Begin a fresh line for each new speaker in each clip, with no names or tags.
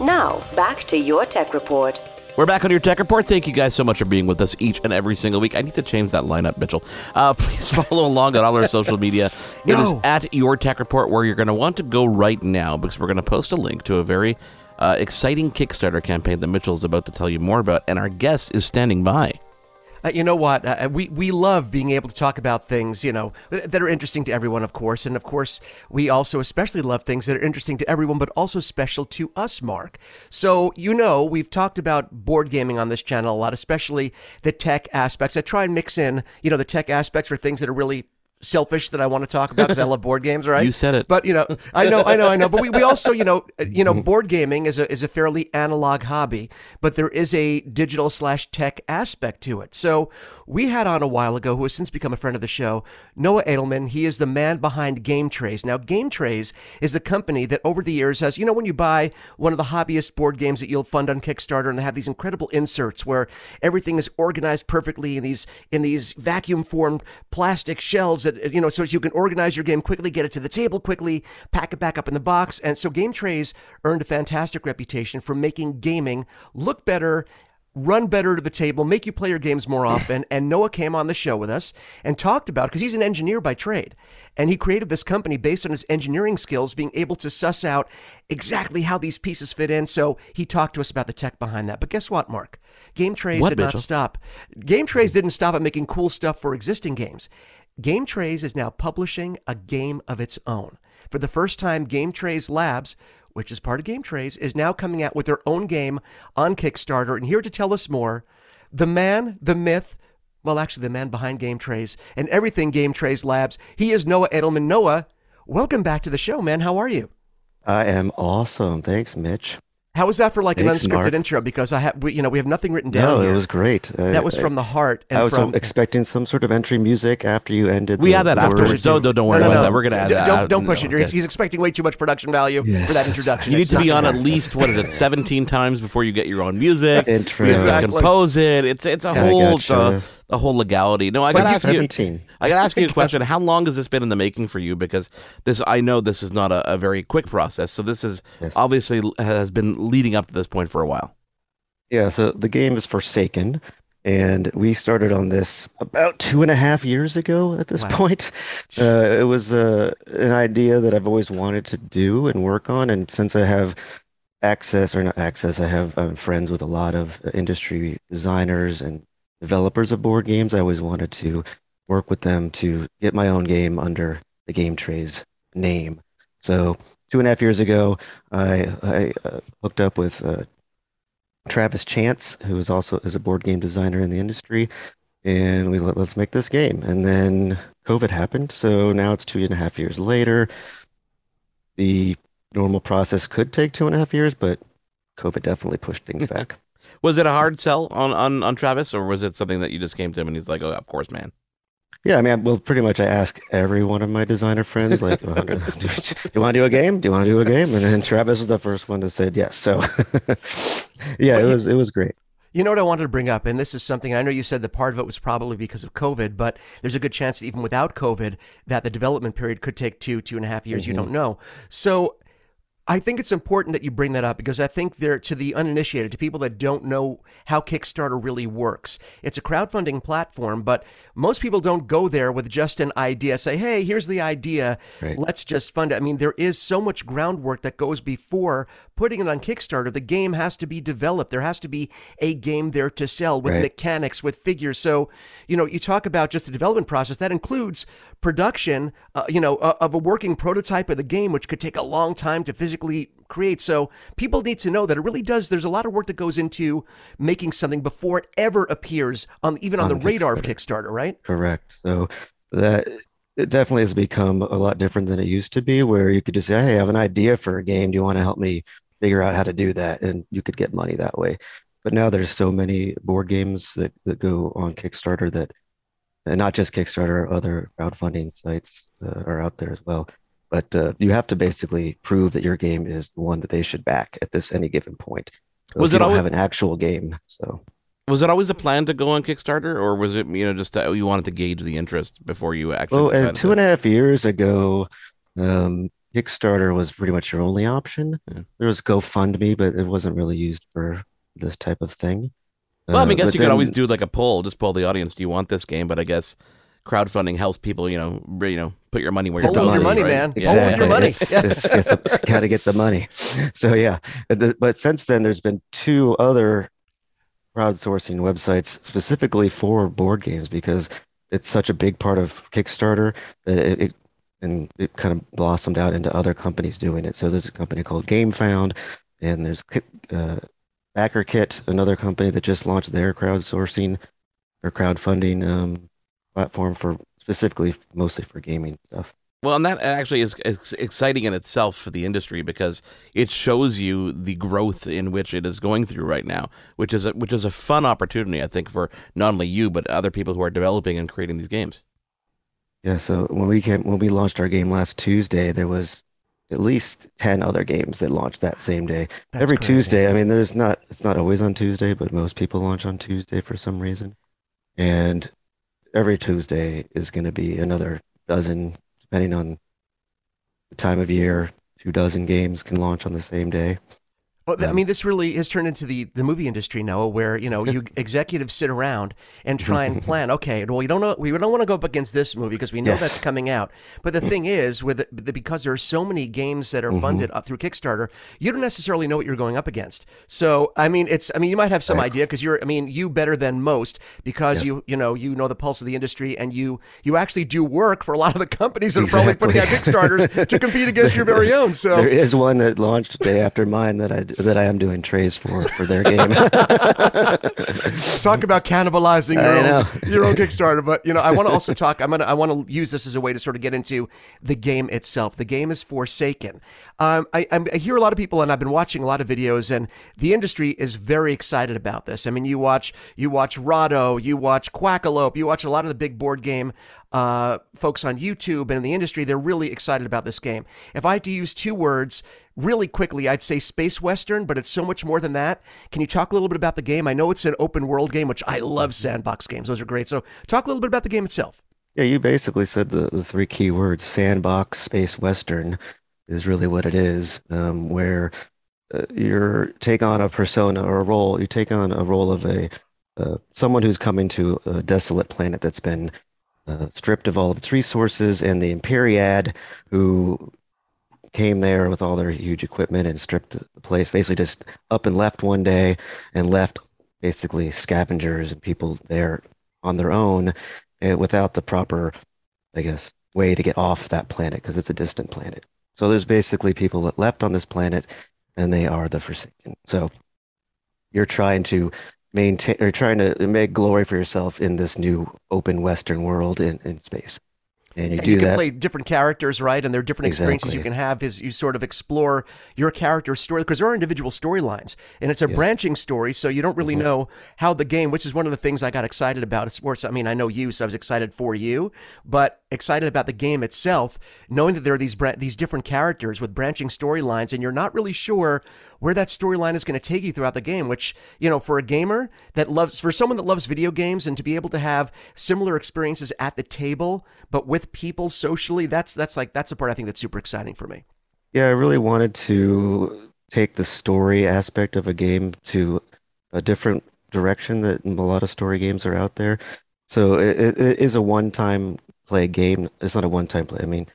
Now, back to your tech report.
We're back on your tech report. Thank you guys so much for being with us each and every single week. I need to change that lineup, Mitchell. Uh, please follow along on all our social media. It is
No.
at your tech report where you're going to want to go right now because we're going to post a link to a very uh, exciting Kickstarter campaign that Mitchell's about to tell you more about, and our guest is standing by.
Uh, you know what? Uh, we we love being able to talk about things you know that are interesting to everyone, of course, and of course we also especially love things that are interesting to everyone, but also special to us, Mark. So you know we've talked about board gaming on this channel a lot, especially the tech aspects. I try and mix in you know the tech aspects for things that are really selfish that I want to talk about because I love board games, right?
You said it.
But you know, I know, I know, I know. But we, we also, you know, you know, board gaming is a is a fairly analog hobby, but there is a digital slash tech aspect to it. So we had on a while ago, who has since become a friend of the show, Noah Adelman. He is the man behind Game Trayz. Now, Game Trayz is a company that over the years has, you know, when you buy one of the hobbyist board games that you'll fund on Kickstarter, and they have these incredible inserts where everything is organized perfectly in these in these vacuum formed plastic shells that uh, you know so you can organize your game quickly get it to the table quickly pack it back up in the box. And so Game Trayz earned a fantastic reputation for making gaming look better run better to the table make you play your games more often. And noah came on the show with us and talked about because he's an engineer by trade and he created this company based on his engineering skills being able to suss out exactly how these pieces fit in so he talked to us about the tech behind that. But guess what mark? Game Trayz
What,
did
Mitchell?
not stop. Game Trayz didn't stop at making cool stuff for existing games Game Trayz is now publishing a game of its own. For the first time, Game Trayz Labs, which is part of Game Trayz, is now coming out with their own game on Kickstarter. And here to tell us more, the man, the myth, well, actually, the man behind Game Trayz and everything Game Trayz Labs, he is Noah Adelman. Noah, welcome back to the show, man. How are you?
I am awesome. Thanks, Mitch.
How was that for like an unscripted
Mark.
intro? Because I have, we, you know, we have nothing written down
No,
here.
it was great. Uh,
that was
I-
from the heart and
I was
from.
expecting some sort of entry music after you ended.
We
the
had that
words.
afterwards. Don't, don't, don't worry
No, no,
about
no.
that. We're going to add
D-
that.
Don't, don't
No,
push it. You're-
okay.
He's expecting way too much production value
Yes,
for that
that's
introduction.
You need to be on at least what is it, seventeen times before you get your own music.
Intro.
You have to compose it. It's it's a
Yeah, I
whole it's a, a whole legality. No, I got to ask you.
17.
I got to ask you a question. How long has this been in the making for you? Because this, I know this is not a, a very quick process. So this is
Yes.
obviously has been leading up to this point for a while.
Yeah, so the game is Forsaken, and we started on this about two and a half years ago at this
Wow.
point. Uh, it was uh, an idea that I've always wanted to do and work on, and since I have access, or not access, I have um, friends with a lot of uh, industry designers and developers of board games, I always wanted to work with them to get my own game under the Game Trayz name. So two and a half years ago, I, I uh, hooked up with uh, Travis Chance, who is also is a board game designer in the industry, and we let, let's make this game. And then COVID happened, so now it's two and a half years later. The normal process could take two and a half years, but COVID definitely pushed things back.
Was it a hard sell on, on, on Travis, or was it something that you just came to him and he's like, "Oh, of course, man."
Yeah, I mean, well, pretty much I ask every one of my designer friends, like, "Uh, do, do you want to do a game? Do you want to do a game? And then Travis was the first one to say yes. So, yeah, it was it was great.
You know what I wanted to bring up, and this is something I know you said that part of it was probably because of COVID, but there's a good chance that even without COVID, that the development period could take two, two and a half years. You don't know. So I think it's important that you bring that up because I think there to the uninitiated, to people that don't know how Kickstarter really works. It's a crowdfunding platform, but most people don't go there with just an idea. Say, hey, here's the idea.
Right.
Let's just fund it. I mean, there is so much groundwork that goes before putting it on Kickstarter. The game has to be developed. There has to be a game there to sell with
Right.
mechanics, with figures. So, you know, you talk about just the development process. That includes production, uh, you know, uh, of a working prototype of the game, which could take a long time to physically create. So people need to know that it really does. There's a lot of work that goes into making something before it ever appears on even on,
On
the radar of Kickstarter, right?
Correct. So that it definitely has become a lot different than it used to be, where you could just say, "Hey, I have an idea for a game. Do you want to help me figure out how to do that, and you could get money that way. But now there's so many board games that, that go on Kickstarter that, and not just Kickstarter, other crowdfunding sites uh, are out there as well. But uh, you have to basically prove that your game is the one that they should back at this any given point. So
Was it always-
have an actual game? So
Was it always a plan to go on Kickstarter, or was it you know just uh, you wanted to gauge the interest before you actually?
Well, and two
to-
and a half years ago, um, Kickstarter was pretty much your only option.
Yeah.
There was GoFundMe, but it wasn't really used for this type of thing.
Well, I
Uh,
mean, I guess
but
you could always do like a poll, just poll the audience. Do you want this game? But I guess crowdfunding helps people, you know, you know, put your money where your
with your
is,
money,
right?
man.
Yeah.
Hold your money.
It's, it's, it's, got to get the money. So yeah, but, but since then, there's been two other crowdsourcing websites specifically for board games because it's such a big part of Kickstarter that it, it and it kind of blossomed out into other companies doing it. So there's a company called GameFound, and there's uh, BackerKit, another company that just launched their crowdsourcing or crowdfunding um, platform for specifically mostly for gaming stuff.
Well, and that actually is, is exciting in itself for the industry because it shows you the growth in which it is going through right now, which is a, which is a fun opportunity, I think, for not only you but other people who are developing and creating these games.
Yeah, so when we came when we launched our game last Tuesday, there was at least 10 other games that launched that same day.
That's
Every
crazy.
Tuesday, I mean there's not it's not always on Tuesday, but most people launch on Tuesday for some reason. And every Tuesday is going to be another dozen depending on the time of year, two dozen games can launch on the same day.
Well, th- I mean, this really has turned into the, the movie industry, Noah, where you know you executives sit around and try and plan. Okay, well, we don't know, we don't want to go up against this movie because we know
Yes.
that's coming out. But the thing is, with the, because there are so many games that are
Mm-hmm.
funded up through Kickstarter, you don't necessarily know what you're going up against. So, I mean, it's I mean, you might have some
Right.
idea because you're, I mean, you better than most because
Yes.
you you know you know the pulse of the industry and you you actually do work for a lot of the companies that are probably putting out
Exactly.
Kickstarters to compete against your very own. So.
There is one that launched day after mine that I that I am doing trays for for their game.
talk about cannibalizing your own, your own Kickstarter. But you know, I want to also talk. I'm gonna I want to use this as a way to sort of get into the game itself. The game is Forsaken. Um, I, I'm- I hear a lot of people, and I've been watching a lot of videos, and the industry is very excited about this. I mean, you watch you watch Rahdo, you watch Quackalope, you watch a lot of the big board game uh, folks on YouTube and in the industry. They're really excited about this game. If I had to use two words really quickly, I'd say space western, but it's so much more than that. Can you talk a little bit about the game? I know it's an open world game, which I love sandbox games. Those are great. So talk a little bit about the game itself.
Yeah, you basically said the, the three key words sandbox, space western is really what it is, um, where uh, you take on a persona or a role, you take on a role of a uh, someone who's coming to a desolate planet that's been uh, stripped of all of its resources, and the Imperiad, who came there with all their huge equipment and stripped the place, basically just up and left one day and left basically scavengers and people there on their own uh, without the proper, I guess, way to get off that planet because it's a distant planet. So there's basically people that left on this planet, and they are the Forsaken. So you're trying to maintain, or trying to make glory for yourself in this new open Western world in, in space, and you
And
do
you can
that.
play different characters, right? And there are different experiences you can have as you sort of explore your character's story because there are individual storylines and it's a branching story. So you don't really
Mm-hmm.
know how the game, which is one of the things I got excited about. It's more, so- I mean, I know you, so I was excited for you, but excited about the game itself, knowing that there are these these different characters with branching storylines, and you're not really sure where that storyline is going to take you throughout the game. Which you know, for a gamer that loves, for someone that loves video games, and to be able to have similar experiences at the table, but with people socially, that's that's like that's the part I think that's super exciting for me.
Yeah, I really wanted to take the story aspect of a game to a different direction that a lot of story games are out there. So it, it is a one-time play a game. It's not a one-time play. I mean,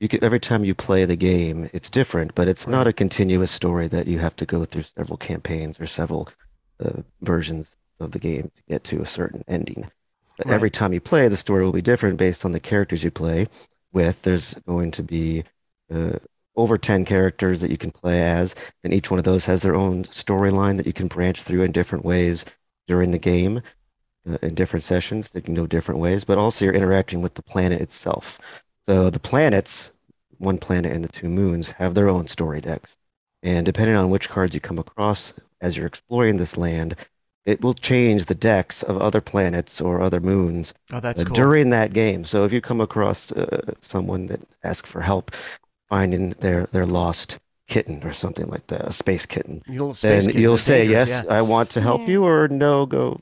you can, every time you play the game, it's different, but it's not a continuous story that you have to go through several campaigns or several uh, versions of the game to get to a certain ending. But
Right.
every time you play, the story will be different based on the characters you play with. There's going to be uh, over 10 characters that you can play as, and each one of those has their own storyline that you can branch through in different ways during the game, in different sessions that can go different ways, but also you're interacting with the planet itself. So the planets, one planet and the two moons, have their own story decks. And depending on which cards you come across as you're exploring this land, it will change the decks of other planets or other moons
Oh, that's
uh,
cool.
during that game. So if you come across uh, someone that asks for help finding their, their lost kitten or something like that, a space kitten,
You little space
then
kid,
you'll say,
dangerous,
yes,
yeah.
I want to help you, or no, go,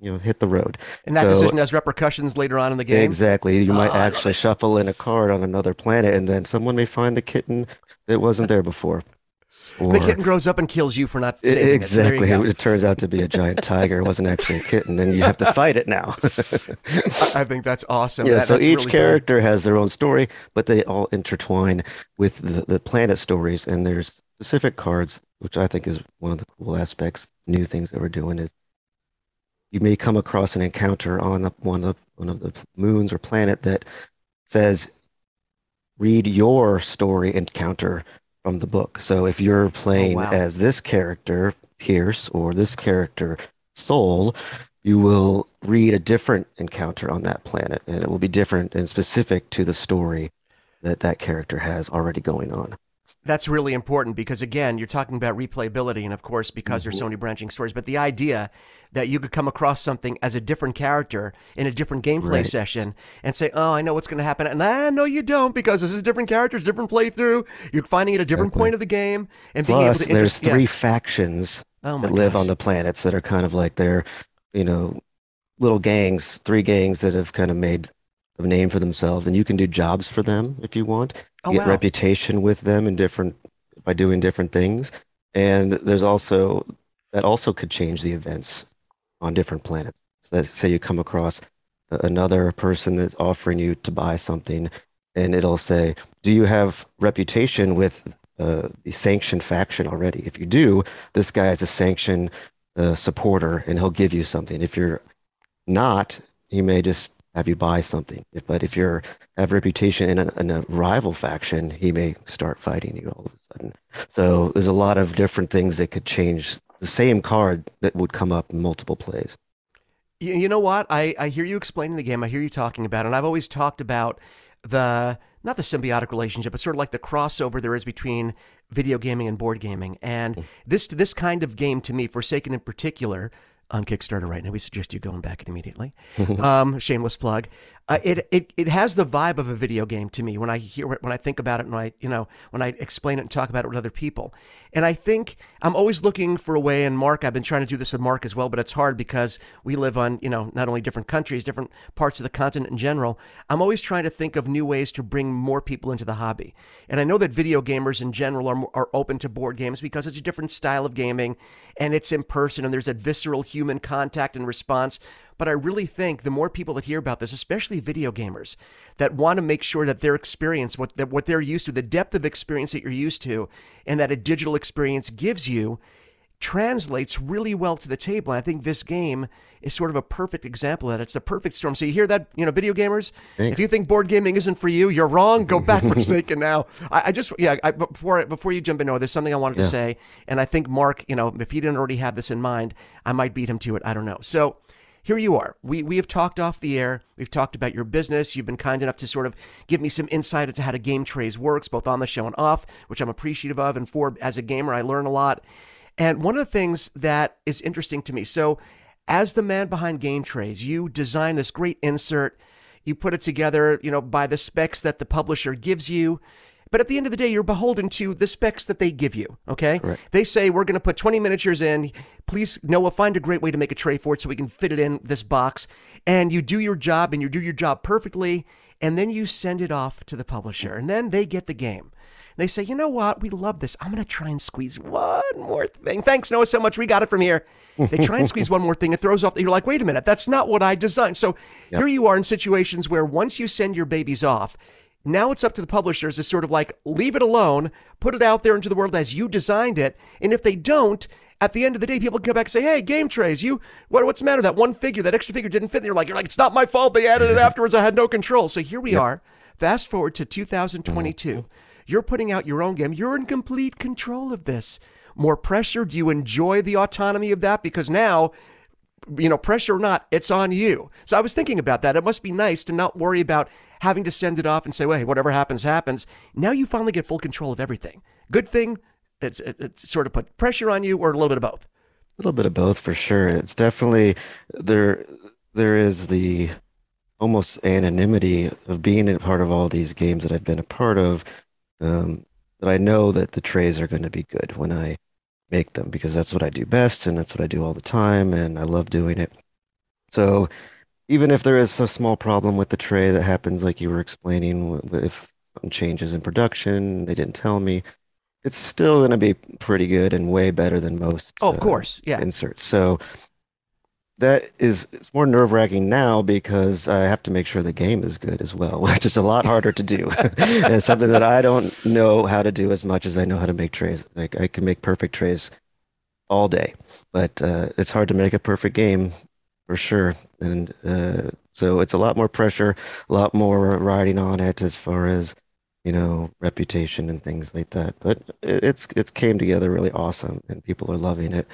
you know, hit the road.
And that
So-
decision has repercussions later on in the game.
Exactly. You might
Oh, I
actually shuffle in a card on another planet, and then someone may find the kitten that wasn't there before. Or
The kitten grows up and kills you for not saving it. So there you
exactly.
go.
It turns out to be a giant tiger. It wasn't actually a kitten, and you have to fight it now.
I think that's awesome.
yeah.
That-
so each
really cool.
character has their own story, but they all intertwine with the, the planet stories, and there's specific cards, which I think is one of the cool aspects. New things that we're doing is you may come across an encounter on the, one of one of the moons or planet that says read your story encounter from the book. So if you're oh, playing
wow.
as this character Pierce or this character Soul, you will read a different encounter on that planet, and it will be different and specific to the story that that character has already going on.
That's really important because again, you're talking about replayability, and of course, because there's so
Mm-hmm.
many branching stories. But the idea that you could come across something as a different character in a different gameplay
Right.
session and say, "Oh, I know what's going to happen," and ah, no, you don't, because this is different characters, different playthrough. You're finding at a different
Exactly.
point of the game and being able
Plus,
to
there's
interest- yeah.
three factions
Oh
that live on the planets that are kind of like they're, you know, little gangs, three gangs that have kind of made a name for themselves, and you can do jobs for them if you want.
Oh,
You get
wow.
reputation with them in different by doing different things, and there's also that also could change the events on different planets. So that, say you come across another person that's offering you to buy something, and it'll say, "Do you have reputation with uh, the sanctioned faction already? If you do, this guy is a sanctioned uh, supporter, and he'll give you something. If you're not, he may just have you buy something. If, but if you're have reputation in a, in a rival faction, he may start fighting you all of a sudden. So there's a lot of different things that could change the same card that would come up in multiple plays.
You, you know what? I, I hear you explaining the game. I hear you talking about it. And I've always talked about the, not the symbiotic relationship, but sort of like the crossover there is between video gaming and board gaming. And hmm. this, this kind of game to me, Forsaken in particular, on Kickstarter right now, we suggest you go and back it immediately. um, shameless plug. Uh, it, it, it has the vibe of a video game to me when I hear it, when I think about it, and I, you know, when I explain it and talk about it with other people. And I think I'm always looking for a way. And Mark, I've been trying to do this with Mark as well, but it's hard because we live on, you know, not only different countries, different parts of the continent in general. I'm always trying to think of new ways to bring more people into the hobby. And I know that video gamers in general are, are open to board games because it's a different style of gaming and it's in person and there's that visceral human contact and response. But I really think the more people that hear about this, especially video gamers, that want to make sure that their experience, what that what they're used to, the depth of experience that you're used to, and that a digital experience gives you, translates really well to the table. And I think this game is sort of a perfect example of that. It's the perfect storm. So you hear that, you know, video gamers. If you think board gaming isn't for you, you're wrong. Go back Forsaken now. I, I just, yeah. I, before before you jump in, Noah, there's something I wanted to say, and I think Mark, you know, if he didn't already have this in mind, I might beat him to it. I don't know. So here you are. We we have talked off the air. We've talked about your business. You've been kind enough to sort of give me some insight into how the Game Trayz works, both on the show and off, which I'm appreciative of. And for as a gamer, I learn a lot. And one of the things that is interesting to me, so as the man behind Game Trayz, you design this great insert. You put it together, you know, by the specs that the publisher gives you. But at the end of the day, you're beholden to the specs that they give you. Okay,
Correct.
they say we're going to put 20 miniatures in. Please, Noah, find a great way to make a tray for it so we can fit it in this box. And you do your job, and you do your job perfectly. And then you send it off to the publisher, and then they get the game. They say, you know what? We love this. I'm going to try and squeeze one more thing. Thanks, Noah, so much. We got it from here. They try and squeeze one more thing. It throws off. You're like, wait a minute. That's not what I designed. So here you are in situations where once you send your babies off, now it's up to the publishers to sort of like leave it alone, put it out there into the world as you designed it. And if they don't, at the end of the day, people come back and say, "Hey, Game Trayz, you what, what's the matter? That one figure, that extra figure didn't fit." And you're like, "You're like, it's not my fault. They added it afterwards. I had no control." So here we are. Fast forward to 2022. Mm-hmm. You're putting out your own game. You're in complete control of this. More pressure? Do you enjoy the autonomy of that? Because now you know, pressure or not, it's on you. So I was thinking about that. It must be nice to not worry about having to send it off and say, well, hey, whatever happens, happens. Now you finally get full control of everything. Good thing, it's it, it's sort of put pressure on you, or a little bit of both?
A little bit of both for sure. It's definitely there. There is the almost anonymity of being a part of all these games that I've been a part of. Um, that I know that the trays are going to be good when I make them because that's what I do best and that's what I do all the time and I love doing it. So even if there is a small problem with the tray that happens, like you were explaining, if changes in production, they didn't tell me, it's still going to be pretty good and way better than most.
Oh, of
uh,
course, yeah.
Inserts. So that is it's more nerve wracking now because I have to make sure the game is good as well, which is a lot harder to do. and something that I don't know how to do as much as I know how to make trays. Like I can make perfect trays all day, but uh, it's hard to make a perfect game for sure. And uh, so it's a lot more pressure, a lot more riding on it as far as you know reputation and things like that. But it- it's it's came together really awesome, and people are loving it.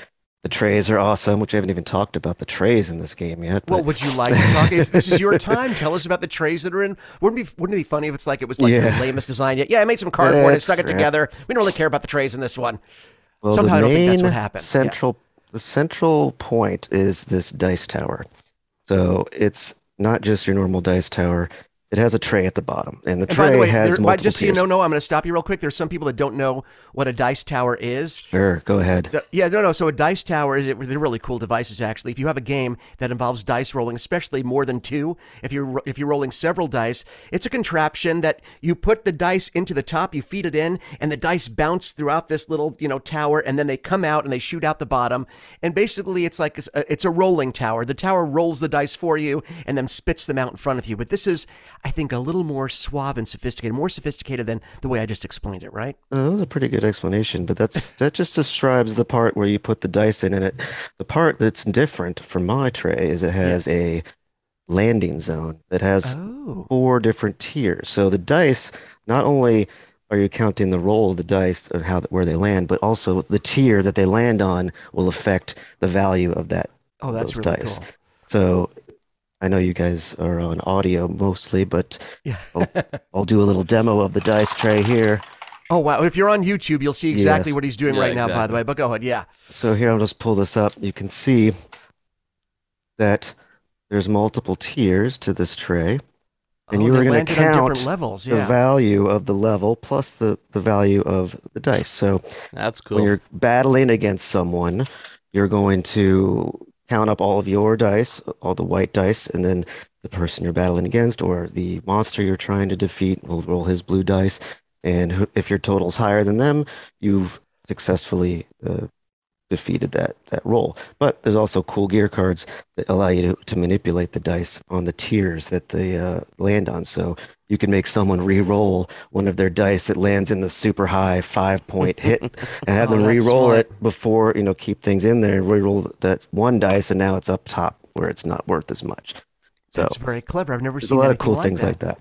The trays are awesome, which I haven't even talked about the trays in this game yet.
Well, would you like to talk? Is, this is your time. Tell us about the trays that are in. Wouldn't it be Wouldn't it be funny if it's like it was like
Yeah.
the lamest design yet? Yeah, I made some cardboard and stuck it together. We don't really care about the trays in this one.
Well,
Somehow I don't think that's what happened. Yeah.
Central, the central point is this dice tower. So it's not just your normal dice tower. It has a tray at the bottom, and the
And
tray
the way,
has
there,
multiple
just so you know, no, I'm going to stop you real quick. There's some people that don't know what a dice tower is.
Sure, go ahead.
The- yeah, no, no. So a dice tower is they're really cool devices actually. If you have a game that involves dice rolling, especially more than two, if you're if you're rolling several dice, it's a contraption that you put the dice into the top, you feed it in, and the dice bounce throughout this little you know tower, and then they come out and they shoot out the bottom. And basically, it's like a, it's a rolling tower. The tower rolls the dice for you and then spits them out in front of you. But this is, I think, a little more suave and sophisticated, more sophisticated than the way I just explained it. Right?
Uh, that was a pretty good explanation, but that's that just describes the part where you put the dice in, and it. The part that's different from my tray is it has a landing zone that has
Oh.
four different tiers. So the dice, not only are you counting the roll of the dice and how where they land, but also the tier that they land on will affect the value of that
Oh, that's
those
really
dice.
cool.
So I know you guys are on audio mostly, but
Yeah.
I'll, I'll do a little demo of the dice tray here.
Oh wow! If you're on YouTube, you'll see exactly
Yes.
what he's doing
Yeah,
right now. By the way, but go ahead. Yeah.
So here I'll just pull this up. You can see that there's multiple tiers to this tray. And
oh,
you
they
were going to
on
count
different levels.
the value of the level plus the, the value of the dice. So
That's cool.
when you're battling against someone, you're going to count up all of your dice, all the white dice, and then the person you're battling against or the monster you're trying to defeat will roll his blue dice. And if your total's higher than them, you've successfully uh, defeated that, that roll. But there's also cool gear cards that allow you to, to manipulate the dice on the tiers that they uh, land on. So you can make someone re-roll one of their dice that lands in the super high five point hit and have
Oh,
them re-roll
smart.
it before you know keep things in there and re-roll that one dice and now it's up top where it's not worth as much. So
That's very clever. I've never
seen a lot of cool
like
things
that.
like that.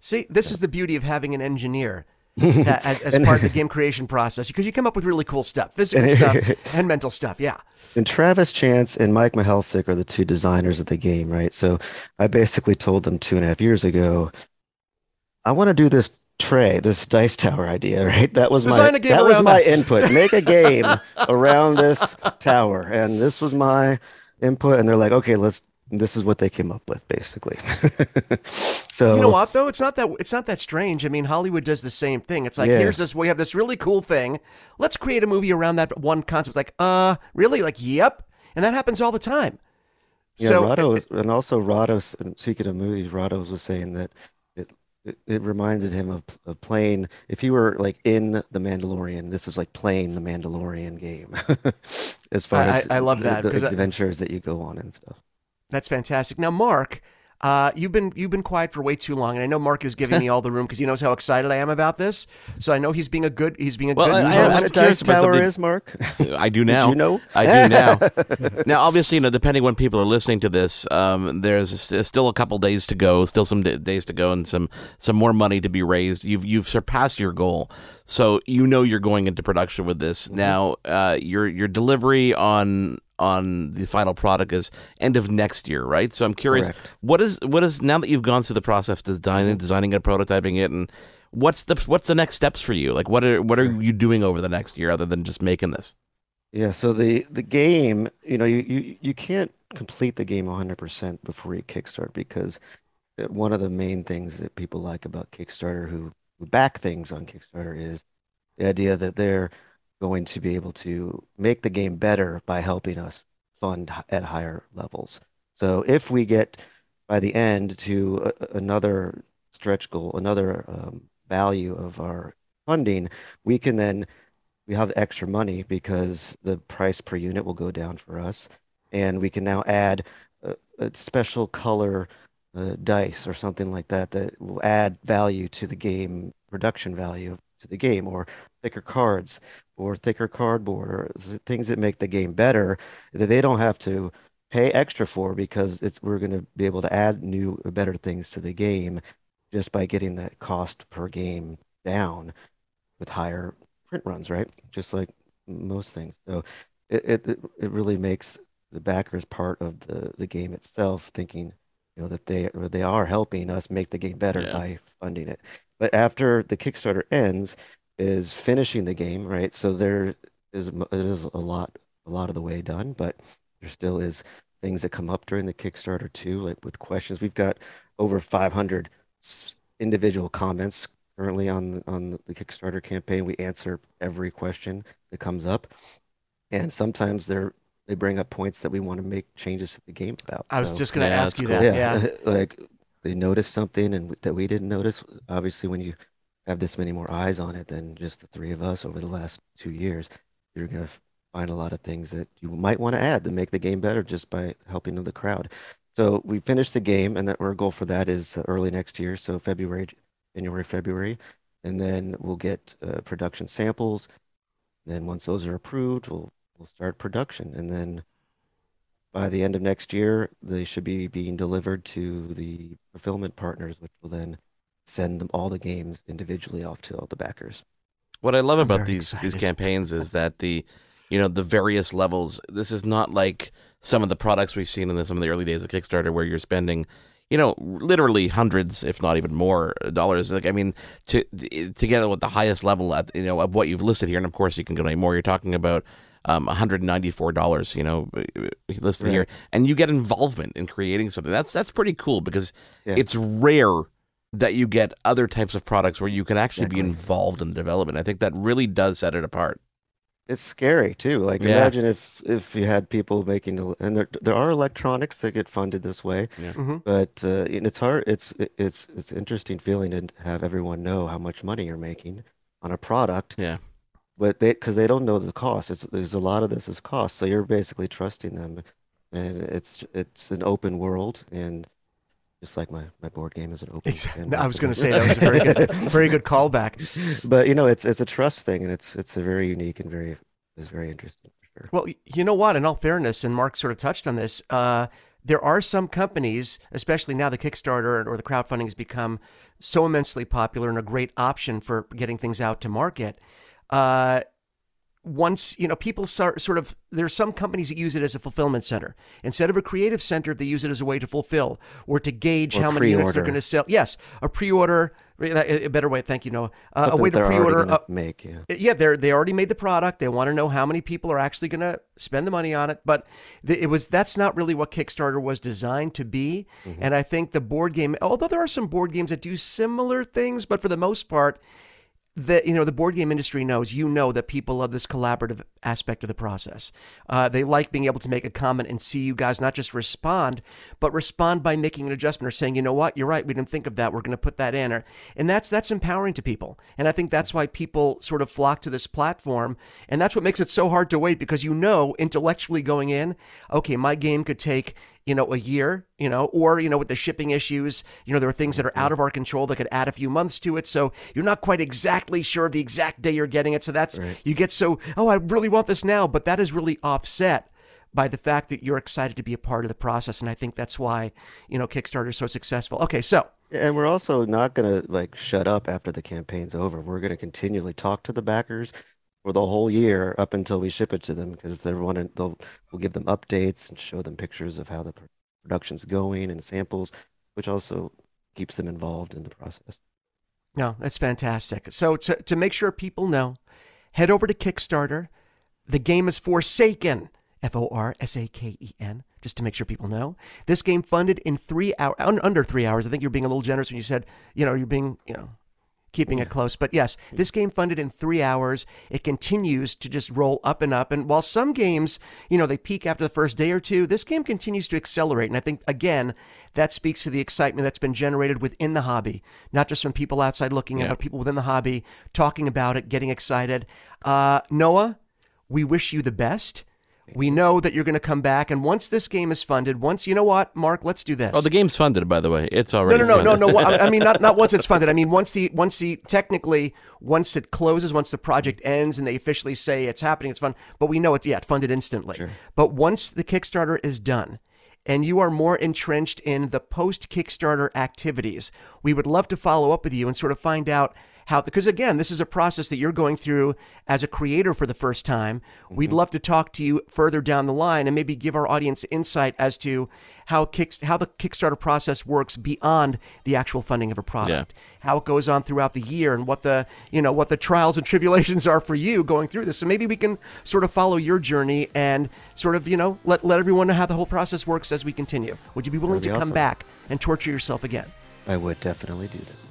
See, this is the beauty of having an engineer as, as part of the game creation process because you come up with really cool stuff, physical stuff and mental stuff. Yeah.
And Travis Chance and Mike Mihealsick are the two designers of the game, right? So I basically told them two and a half years ago, I want to do this tray, this dice tower idea, right? That was
Design
my that was my
that.
input. Make a game around this tower, and this was my input. And they're like, okay, let's. This is what they came up with, basically. so
You know what though? It's not that it's not that strange. I mean, Hollywood does the same thing. It's like
Yeah.
here's this we have this really cool thing. Let's create a movie around that one concept. It's like, uh, really? Like, yep. And that happens all the time.
Yeah,
so
Rahdo was, and also Rahdo's. and Speaking of movies, Rahdo's was saying that it it, it reminded him of of playing. If you were like in the Mandalorian, this is like playing the Mandalorian game. as far
I-
as
I- I love
the-
that,
the,
I-
adventures that you go on and stuff.
That's fantastic. Now, Mark, uh, you've been you've been quiet for way too long, and I know Mark is giving me all the room because he knows how excited I am about this. So I know he's being a good he's being a
Well,
good.
I-
You
I, I'm
what
curious about
tower
something-
is, Mark?
I do now.
Did you know?
I do now. now, obviously, you know, depending when people are listening to this, um, there's still a couple days to go, still some d- days to go, and some some more money to be raised. You've you've surpassed your goal, so you know you're going into production with this. Now, uh, your your delivery on on the final product is end of next year, right? So I'm curious,
Correct.
what is what is now that you've gone through the process of designing mm-hmm. designing it, prototyping it, and what's the what's the next steps for you? Like, what are what are you doing over the next year other than just making this?
Yeah, so the the game, you know, you you, you can't complete the game 100% before you kickstart because uh, one of the main things that people like about Kickstarter who, who back things on Kickstarter is the idea that they're going to be able to make the game better by helping us fund at higher levels. So if we get by the end to a, another stretch goal, another um, value of our funding, we can then we have extra money because the price per unit will go down for us, and we can now add a, a special color uh, dice or something like that that will add value to the game production value to the game, or thicker cards, or thicker cardboard, or things that make the game better that they don't have to pay extra for because it's we're going to be able to add new better things to the game just by getting that cost per game down with higher print runs, right? Just like most things. So it, it, it really makes the backers part of the, the game itself, thinking you know that they they are helping us make the game better yeah. by funding it. But after the Kickstarter ends, is finishing the game, right? So there is it is a lot a lot of the way done, but there still is things that come up during the Kickstarter too, like with questions. We've got over 500 individual comments currently on on the Kickstarter campaign. We answer every question that comes up, and sometimes they're they bring up points that we want to make changes to the game about.
I was just going to yeah, ask you cool. that.
Yeah, yeah. like they noticed something and that we didn't notice. Obviously, when you have this many more eyes on it than just the three of us over the last two years, you're going to find a lot of things that you might want to add to make the game better just by helping the crowd. So we finished the game, and that our goal for that is early next year, so February, January, February, and then we'll get uh, production samples. Then once those are approved, we'll we'll start production, and then by the end of next year, they should be being delivered to the fulfillment partners, which will then send them all the games individually off to all the backers.
What I love I'm about these excited. these campaigns is that the you know the various levels. This is not like some of the products we've seen in the, some of the early days of Kickstarter where you're spending you know, literally hundreds, if not even more, dollars. Like, I mean, to to get with the highest level at you know of what you've listed here, and of course you can go any more. You're talking about um, $194, you know, listed right. here, and you get involvement in creating something. That's that's pretty cool because yeah. it's rare that you get other types of products where you can actually exactly. be involved in the development. I think that really does set it apart
it's scary too. Like yeah. imagine if if you had people making and there there are electronics that get funded this way, yeah. mm-hmm. but uh, it's hard. It's it's it's interesting feeling to have everyone know how much money you're making on a product.
Yeah.
But they because they don't know the cost. It's there's a lot of this is cost. So you're basically trusting them, and it's it's an open world and just like my, my board game is an open.
Exactly. I was going to say that was a very good, very good callback.
But you know, it's it's a trust thing, and it's it's a very unique and very is very interesting for sure.
Well, you know what? In all fairness, and Mark sort of touched on this. Uh, there are some companies, especially now the Kickstarter or the crowdfunding has become so immensely popular and a great option for getting things out to market. Uh, once you know people start sort of there's some companies that use it as a fulfillment center. Instead of a creative center they use it as a way to fulfill or to gauge
or
how many units they're going to sell. Yes a pre-order a better way thank you noah. Uh, a way to pre-order uh,
make yeah.
Yeah they they already made the product. They want to know how many people are actually going to spend the money on it. But it was that's not really what kickstarter was designed to be. Mm-hmm. and i think the board game although there are some board games that do similar things but for the most part that you know the board game industry knows you know that people love this collaborative aspect of the process. Uh, they like being able to make a comment and see you guys not just respond but respond by making an adjustment or saying you know what? You're right. We didn't think of that. We're going to put that in. Or, and that's that's empowering to people. And i think that's why people sort of flock to this platform. And that's what makes it so hard to wait because you know intellectually going in okay my game could take you know, a year, you know, or, you know, with the shipping issues, you know, there are things that are mm-hmm. out of our control that could add a few months to it. So you're not quite exactly sure of the exact day you're getting it. So that's, right. you get so, oh, I really want this now. But that is really offset by the fact that you're excited to be a part of the process. And I think that's why, you know, Kickstarter is so successful. Okay. So,
and we're also not going to like shut up after the campaign's over. We're going to continually talk to the backers for the whole year up until we ship it to them because they're wanting they'll we'll give them updates and show them pictures of how the production's going and samples, which also keeps them involved in the process.
No, that's fantastic. So to, to make sure people know, head over to Kickstarter. The game is Forsaken, F O R S A K E N, just to make sure people know. This game funded in three hours, under three hours. I think you're being a little generous when you said, you know, you're being, you know, keeping it close. But yes, this game funded in three hours. It continues to just roll up and up. And while some games, you know, they peak after the first day or two, this game continues to accelerate. And I think, again, that speaks to the excitement that's been generated within the hobby, not just from people outside looking at it, but people within the hobby talking about it, getting excited. Uh, Noah, we wish you the best. We know that you're going to come back, and once this game is funded, once you know what, Mark, let's do this.
Oh, the game's funded, by the way. It's
No,
already
no, no, no,
funded.
no. I I mean, not not once it's funded. I mean, once the once the technically once it closes, once the project ends, and they officially say it's happening, it's fun. But we know it's yeah, funded instantly. But once the Kickstarter is done, and you are more entrenched in the post Kickstarter activities, we would love to follow up with you and sort of find out how because again this is a process that you're going through as a creator for the first time. We'd mm-hmm. love to talk to you further down the line and maybe give our audience insight as to how kicks how the kickstarter process works beyond the actual funding of a product. How it goes on throughout the year and what the you know what the trials and tribulations are for you going through this. So maybe we can sort of follow your journey and sort of you know let, let everyone know how the whole process works as we continue. Would you be willing
That'd
to
be
come back and torture yourself again?
I would definitely do that.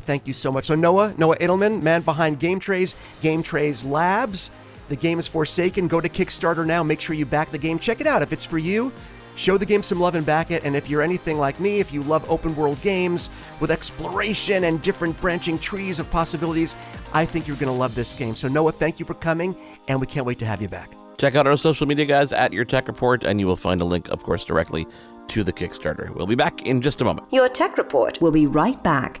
Thank you so much. So Noah, Noah Adelman, man behind Game Trayz, Game Trayz Labs. The game is Forsaken. Go to Kickstarter now. Make sure you back the game. Check it out. If it's for you, show the game some love and back it. And if you're anything like me, if you love open world games with exploration and different branching trees of possibilities, I think you're going to love this game. So Noah, thank you for coming, and we can't wait to have you back.
Check out our social media, guys, at Your Tech Report, and you will find a link, of course, directly to the Kickstarter. We'll be back in just a moment.
Your Tech Report will be right back.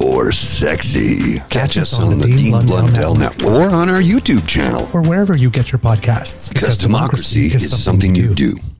Or sexy. Catch us on the Dean Blundell Network or on our YouTube channel.
Or wherever you get your podcasts.
Because democracy is something you do.